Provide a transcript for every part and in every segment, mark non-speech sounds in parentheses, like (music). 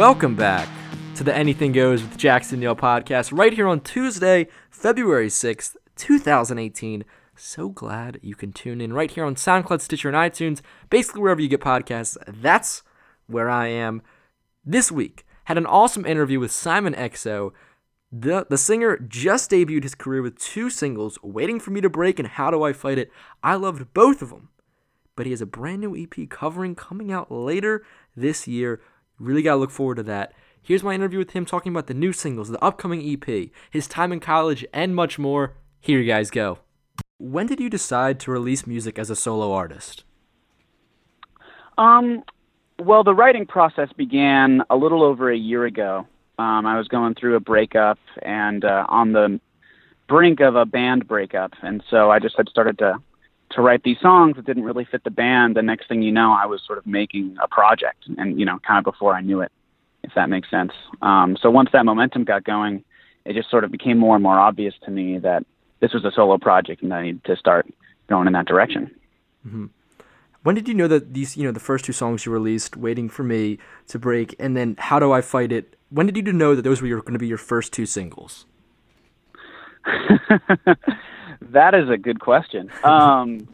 Welcome back to the Anything Goes with Jackson Neill podcast, right here on Tuesday, February 6th, 2018. So glad you can tune in right here on SoundCloud, Stitcher, and iTunes. Basically, wherever you get podcasts, that's where I am. This week, had an awesome interview with Simon XO. The, the singer just debuted his career with two singles, Waiting for Me to Break and How Do I Fight It. I loved both of them, but he has a brand new EP covering coming out later this year. Really got to look forward to that. Here's my interview with him talking about the new singles, the upcoming EP, his time in college, and much more. Here you guys go. When did you decide to release music as a solo artist? Um, well, the writing process began a little over a year ago. Um, I was going through a breakup and uh, on the brink of a band breakup, and so I just had started to to write these songs that didn't really fit the band. The next thing you know, I was sort of making a project, and you know, kind of before I knew it if that makes sense. Um, so once that momentum got going, it just sort of became more and more obvious to me that this was a solo project and I needed to start going in that direction. Mm-hmm. When did you know that these, you know, the first two songs you released, "Waiting for Me" to break, and then "How Do I Fight It"? When did you know that those were going to be your first two singles? (laughs) that is a good question. (laughs) Um,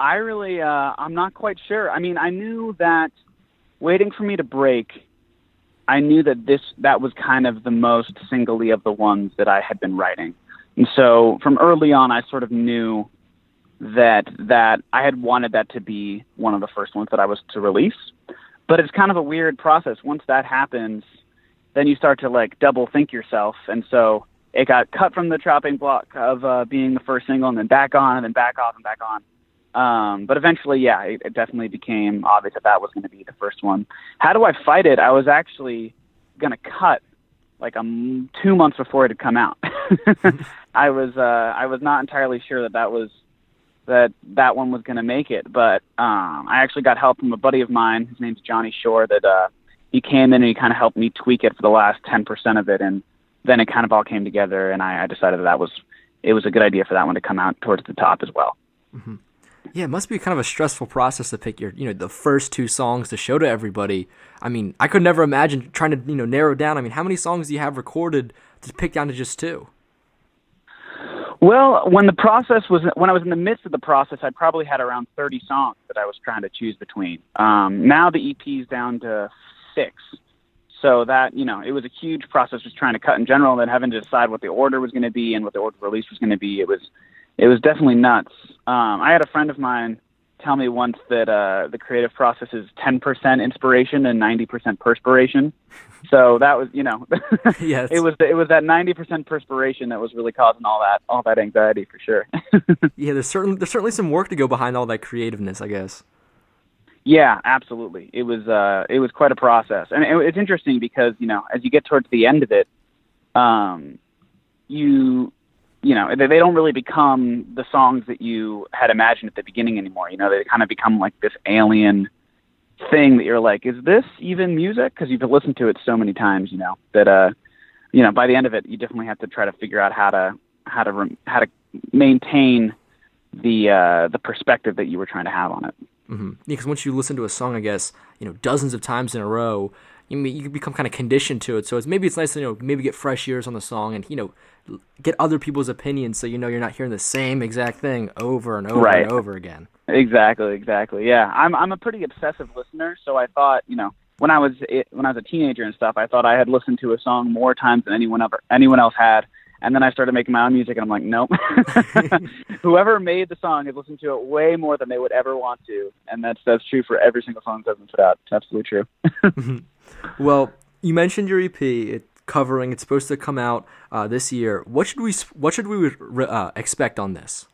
I really, uh, I'm not quite sure. I mean, I knew that "Waiting for Me to Break" I knew that this that was kind of the most singly of the ones that I had been writing. And so from early on I sort of knew that that I had wanted that to be one of the first ones that I was to release. But it's kind of a weird process. Once that happens, then you start to like double think yourself. And so it got cut from the chopping block of uh, being the first single and then back on and then back off and back on. Um, but eventually, yeah, it, it definitely became obvious that that was going to be the first one. How do I fight it? I was actually going to cut like um two months before it had come out. (laughs) I was uh, I was not entirely sure that that was that that one was going to make it, but um, I actually got help from a buddy of mine. His name's Johnny Shore. That uh, he came in and he kind of helped me tweak it for the last ten percent of it, and then it kind of all came together, and I, I decided that, that was it was a good idea for that one to come out towards the top as well. Mm-hmm. Yeah, it must be kind of a stressful process to pick your, you know, the first two songs to show to everybody. I mean, I could never imagine trying to, you know, narrow down. I mean, how many songs do you have recorded to pick down to just two? Well, when the process was, when I was in the midst of the process, I probably had around 30 songs that I was trying to choose between. Um, now the EP is down to six. So that, you know, it was a huge process just trying to cut in general and then having to decide what the order was going to be and what the order release was going to be. It was, it was definitely nuts. Um, I had a friend of mine tell me once that uh, the creative process is 10% inspiration and 90% perspiration. So that was, you know, (laughs) yes. it was it was that 90% perspiration that was really causing all that all that anxiety for sure. (laughs) yeah, there's certainly there's certainly some work to go behind all that creativeness, I guess. Yeah, absolutely. It was uh, it was quite a process, and it, it's interesting because you know as you get towards the end of it, um, you you know they, they don't really become the songs that you had imagined at the beginning anymore. You know they kind of become like this alien thing that you're like is this even music? Because you've listened to it so many times you know that uh you know by the end of it you definitely have to try to figure out how to how to how to maintain the uh the perspective that you were trying to have on it mm-hmm. because once you listen to a song i guess you know dozens of times in a row you, you become kind of conditioned to it so it's maybe it's nice to you know maybe get fresh ears on the song and you know get other people's opinions so you know you're not hearing the same exact thing over and over right. and over again. Exactly, exactly. Yeah, I'm I'm a pretty obsessive listener, so I thought, you know, when I was when I was a teenager and stuff, I thought I had listened to a song more times than anyone ever anyone else had. And then I started making my own music, and I'm like, nope. (laughs) (laughs) Whoever made the song has listened to it way more than they would ever want to, and that's that's true for every single song that's been put out. It's absolutely true. (laughs) well, you mentioned your EP. It covering. It's supposed to come out uh, this year. What should we What should we uh, expect on this?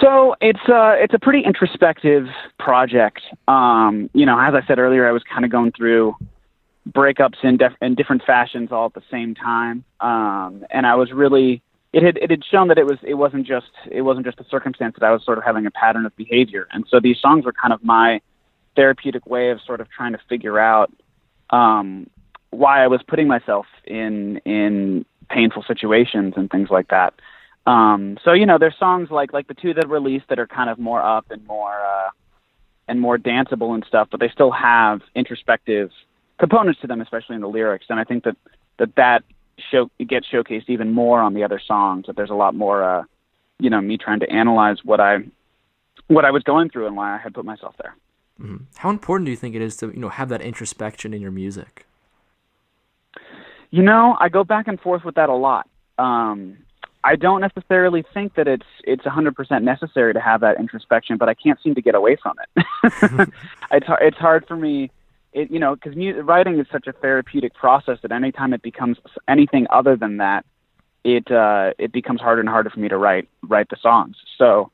So it's uh it's a pretty introspective project. Um, you know, as I said earlier, I was kind of going through breakups in, def- in different fashions all at the same time, um, and I was really it had it had shown that it was it wasn't just it wasn't just a circumstance that I was sort of having a pattern of behavior, and so these songs were kind of my therapeutic way of sort of trying to figure out um, why I was putting myself in in painful situations and things like that. Um, so you know, there's songs like like the two that released that are kind of more up and more uh, and more danceable and stuff, but they still have introspective components to them, especially in the lyrics. And I think that that that show gets showcased even more on the other songs. That there's a lot more, uh, you know, me trying to analyze what I what I was going through and why I had put myself there. Mm-hmm. How important do you think it is to you know have that introspection in your music? You know, I go back and forth with that a lot. Um, I don't necessarily think that it's it's 100% necessary to have that introspection, but I can't seem to get away from it. (laughs) (laughs) it's it's hard for me, it you know, because writing is such a therapeutic process that anytime it becomes anything other than that, it uh, it becomes harder and harder for me to write write the songs. So,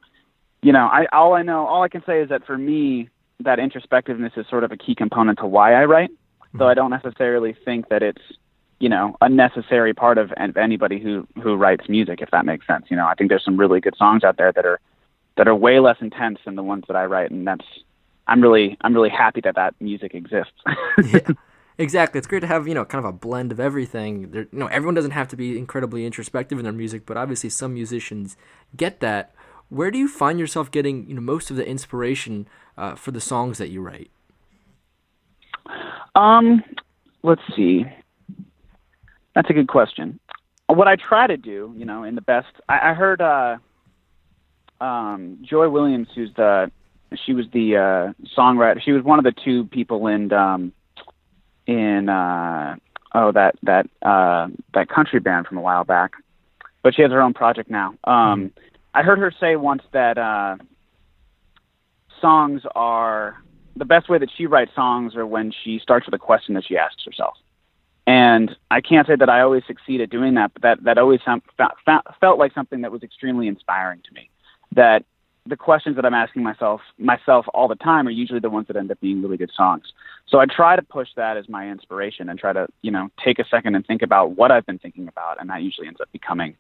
you know, I all I know, all I can say is that for me, that introspectiveness is sort of a key component to why I write. So I don't necessarily think that it's you know a necessary part of anybody who who writes music if that makes sense you know i think there's some really good songs out there that are that are way less intense than the ones that i write and that's i'm really i'm really happy that that music exists. (laughs) Yeah (laughs) exactly. It's great to have you know kind of a blend of everything. There, you know everyone doesn't have to be incredibly introspective in their music but obviously some musicians get that. Where do you find yourself getting you know most of the inspiration uh, for the songs that you write? Um let's see. That's a good question. What I try to do, you know, in the best, I, I heard uh, um, Joy Williams, who's the, she was the uh, songwriter. She was one of the two people in, um, in uh, oh that that uh, that country band from a while back, but she has her own project now. Um, mm-hmm. I heard her say once that uh, songs are the best way that she writes songs are when she starts with a question that she asks herself. And I can't say that I always succeed at doing that, but that, that always sound, felt like something that was extremely inspiring to me. That the questions that I'm asking myself myself all the time are usually the ones that end up being really good songs. So I try to push that as my inspiration and try to, you know, take a second and think about what I've been thinking about, and that usually ends up becoming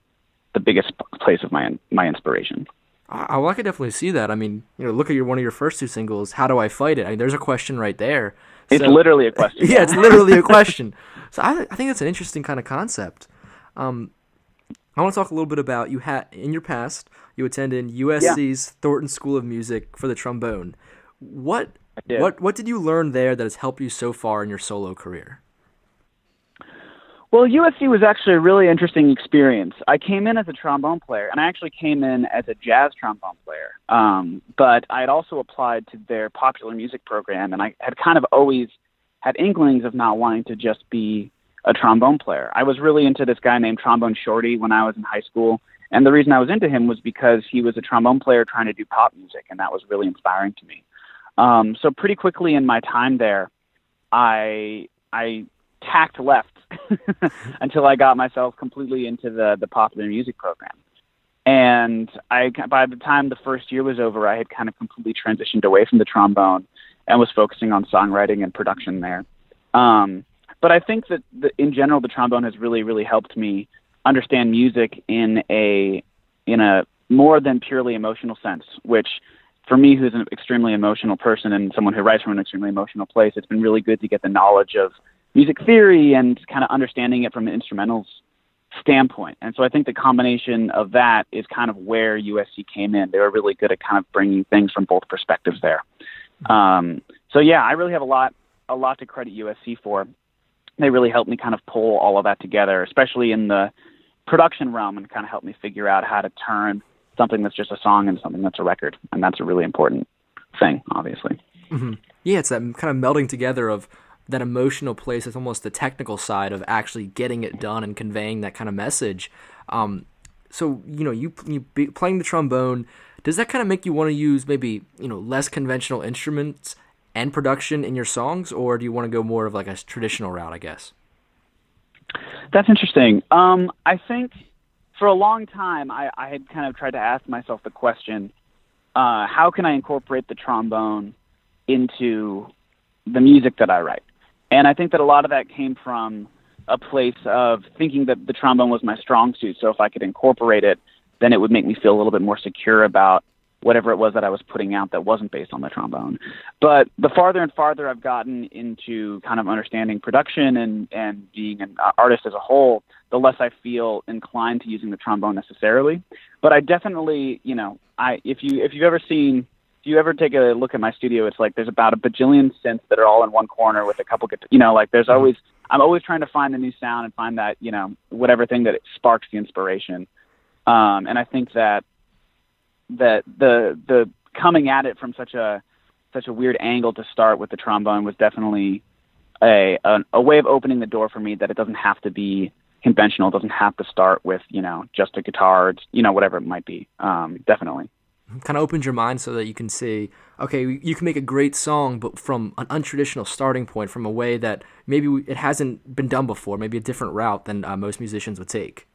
the biggest place of my my inspiration. I, well, I could definitely see that. I mean, you know, look at your one of your first two singles, "How Do I Fight It." I mean, there's a question right there. It's literally a question. (laughs) yeah, it's literally a (laughs) question. So I, I think that's an interesting kind of concept. Um, I want to talk a little bit about you had in your past you attended USC's yeah. Thornton School of Music for the trombone. What what what did you learn there that has helped you so far in your solo career? Well, USC was actually a really interesting experience. I came in as a trombone player, and I actually came in as a jazz trombone player. Um, but I had also applied to their popular music program, and I had kind of always had inklings of not wanting to just be a trombone player. I was really into this guy named Trombone Shorty when I was in high school, and the reason I was into him was because he was a trombone player trying to do pop music, and that was really inspiring to me. Um, so pretty quickly in my time there, I I tacked left (laughs) until I got myself completely into the the popular music program. And I by the time the first year was over, I had kind of completely transitioned away from the trombone and was focusing on songwriting and production there. Um, but I think that the, in general, the trombone has really, really helped me understand music in a in a more than purely emotional sense. Which, for me, who's an extremely emotional person and someone who writes from an extremely emotional place, it's been really good to get the knowledge of music theory and kind of understanding it from an instrumentals standpoint. And so I think the combination of that is kind of where USC came in. They were really good at kind of bringing things from both perspectives there. Um, so yeah, I really have a lot a lot to credit USC for. They really helped me kind of pull all of that together, especially in the production realm, and kind of helped me figure out how to turn something that's just a song into something that's a record, and that's a really important thing, obviously. Mm-hmm. Yeah, it's that kind of melding together of that emotional place. It's almost the technical side of actually getting it done and conveying that kind of message. Um, so you know, you you playing the trombone does that kind of make you want to use maybe you know less conventional instruments and production in your songs, or do you want to go more of like a traditional route? I guess. That's interesting. Um, I think for a long time I, I had kind of tried to ask myself the question, uh, how can I incorporate the trombone into the music that I write? And I think that a lot of that came from a place of thinking that the trombone was my strong suit. So if I could incorporate it then it would make me feel a little bit more secure about whatever it was that I was putting out that wasn't based on the trombone. But the farther and farther I've gotten into kind of understanding production and and being an artist as a whole, the less I feel inclined to using the trombone necessarily. But I definitely, you know, I if you if you've ever seen if you ever take a look at my studio, it's like there's about a bajillion synths that are all in one corner with a couple, you know, like there's always I'm always trying to find the new sound and find that you know whatever thing that sparks the inspiration. Um, and I think that that the the coming at it from such a such a weird angle to start with the trombone was definitely a, a a way of opening the door for me that it doesn't have to be conventional. It doesn't have to start with you know just a guitar, you know whatever it might be. Um, definitely kind of opens your mind so that you can see okay you can make a great song but from an untraditional starting point from a way that maybe it hasn't been done before maybe a different route than uh, most musicians would take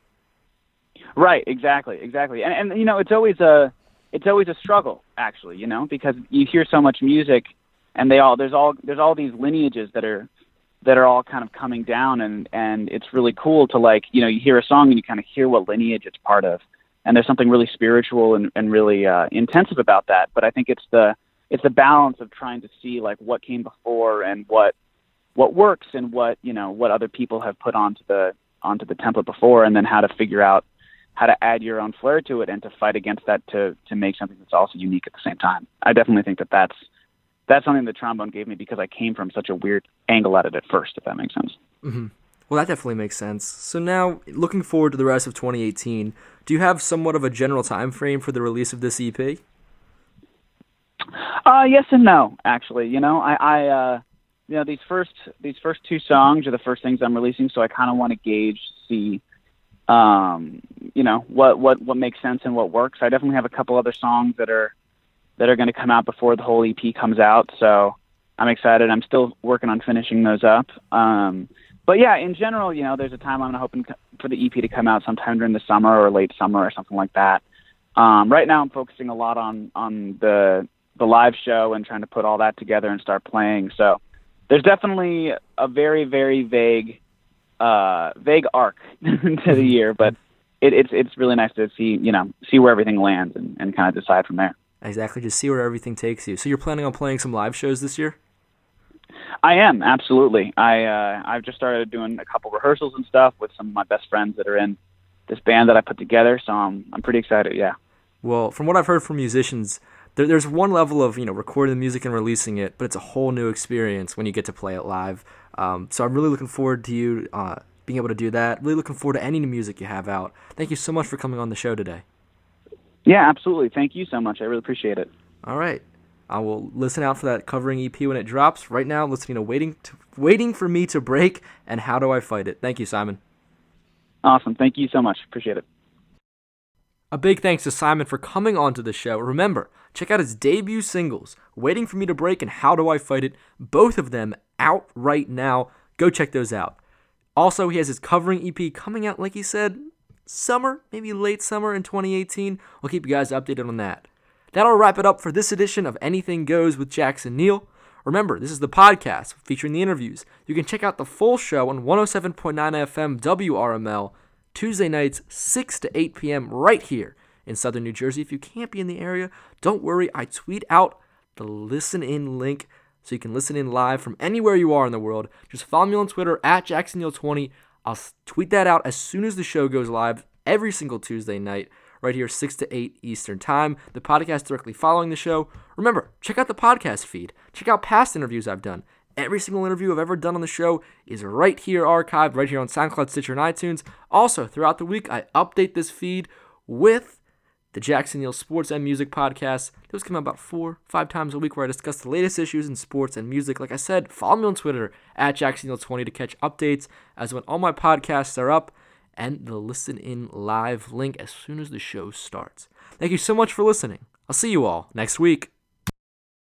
right exactly exactly and, and you know it's always a it's always a struggle actually you know because you hear so much music and they all there's all there's all these lineages that are that are all kind of coming down and and it's really cool to like you know you hear a song and you kind of hear what lineage it's part of and there's something really spiritual and, and really uh, intensive about that. But I think it's the it's the balance of trying to see like what came before and what what works and what you know what other people have put onto the onto the template before, and then how to figure out how to add your own flair to it and to fight against that to to make something that's also unique at the same time. I definitely think that that's that's something the trombone gave me because I came from such a weird angle at it at first, if that makes sense. Mm-hmm. Well, that definitely makes sense. So now, looking forward to the rest of 2018, do you have somewhat of a general time frame for the release of this EP? Uh, yes and no, actually. You know, I, I uh, you know, these first these first two songs are the first things I'm releasing, so I kind of want to gauge, see, um, you know, what what what makes sense and what works. I definitely have a couple other songs that are that are going to come out before the whole EP comes out, so I'm excited. I'm still working on finishing those up. Um, but yeah, in general, you know, there's a time I'm hoping for the EP to come out sometime during the summer or late summer or something like that. Um, right now, I'm focusing a lot on on the the live show and trying to put all that together and start playing. So there's definitely a very very vague uh, vague arc (laughs) to the year, but it, it's it's really nice to see you know see where everything lands and, and kind of decide from there. Exactly, just see where everything takes you. So you're planning on playing some live shows this year? I am absolutely. I uh, I've just started doing a couple rehearsals and stuff with some of my best friends that are in this band that I put together. So I'm I'm pretty excited. Yeah. Well, from what I've heard from musicians, there, there's one level of you know recording the music and releasing it, but it's a whole new experience when you get to play it live. Um, so I'm really looking forward to you uh, being able to do that. Really looking forward to any new music you have out. Thank you so much for coming on the show today. Yeah, absolutely. Thank you so much. I really appreciate it. All right. I will listen out for that covering EP when it drops. Right now, listening to "Waiting to, Waiting for Me to Break" and "How Do I Fight It." Thank you, Simon. Awesome. Thank you so much. Appreciate it. A big thanks to Simon for coming onto the show. Remember, check out his debut singles, Waiting for Me to Break and How Do I Fight It, both of them out right now. Go check those out. Also, he has his covering EP coming out, like he said, summer, maybe late summer in 2018. We'll keep you guys updated on that. That'll wrap it up for this edition of Anything Goes with Jackson Neill. Remember, this is the podcast featuring the interviews. You can check out the full show on 107.9 FM WRML Tuesday nights, 6 to 8 p.m. right here in southern New Jersey. If you can't be in the area, don't worry. I tweet out the listen in link so you can listen in live from anywhere you are in the world. Just follow me on Twitter at JacksonNeill20. I'll tweet that out as soon as the show goes live every single Tuesday night right here, 6 to 8 Eastern Time. The podcast directly following the show. Remember, check out the podcast feed. Check out past interviews I've done. Every single interview I've ever done on the show is right here archived, right here on SoundCloud, Stitcher, and iTunes. Also, throughout the week, I update this feed with the Jackson Neill Sports and Music Podcast. Those come out about four, five times a week where I discuss the latest issues in sports and music. Like I said, follow me on Twitter at JacksonNeill20 to catch updates as when all my podcasts are up and the listen in live link as soon as the show starts. Thank you so much for listening. I'll see you all next week.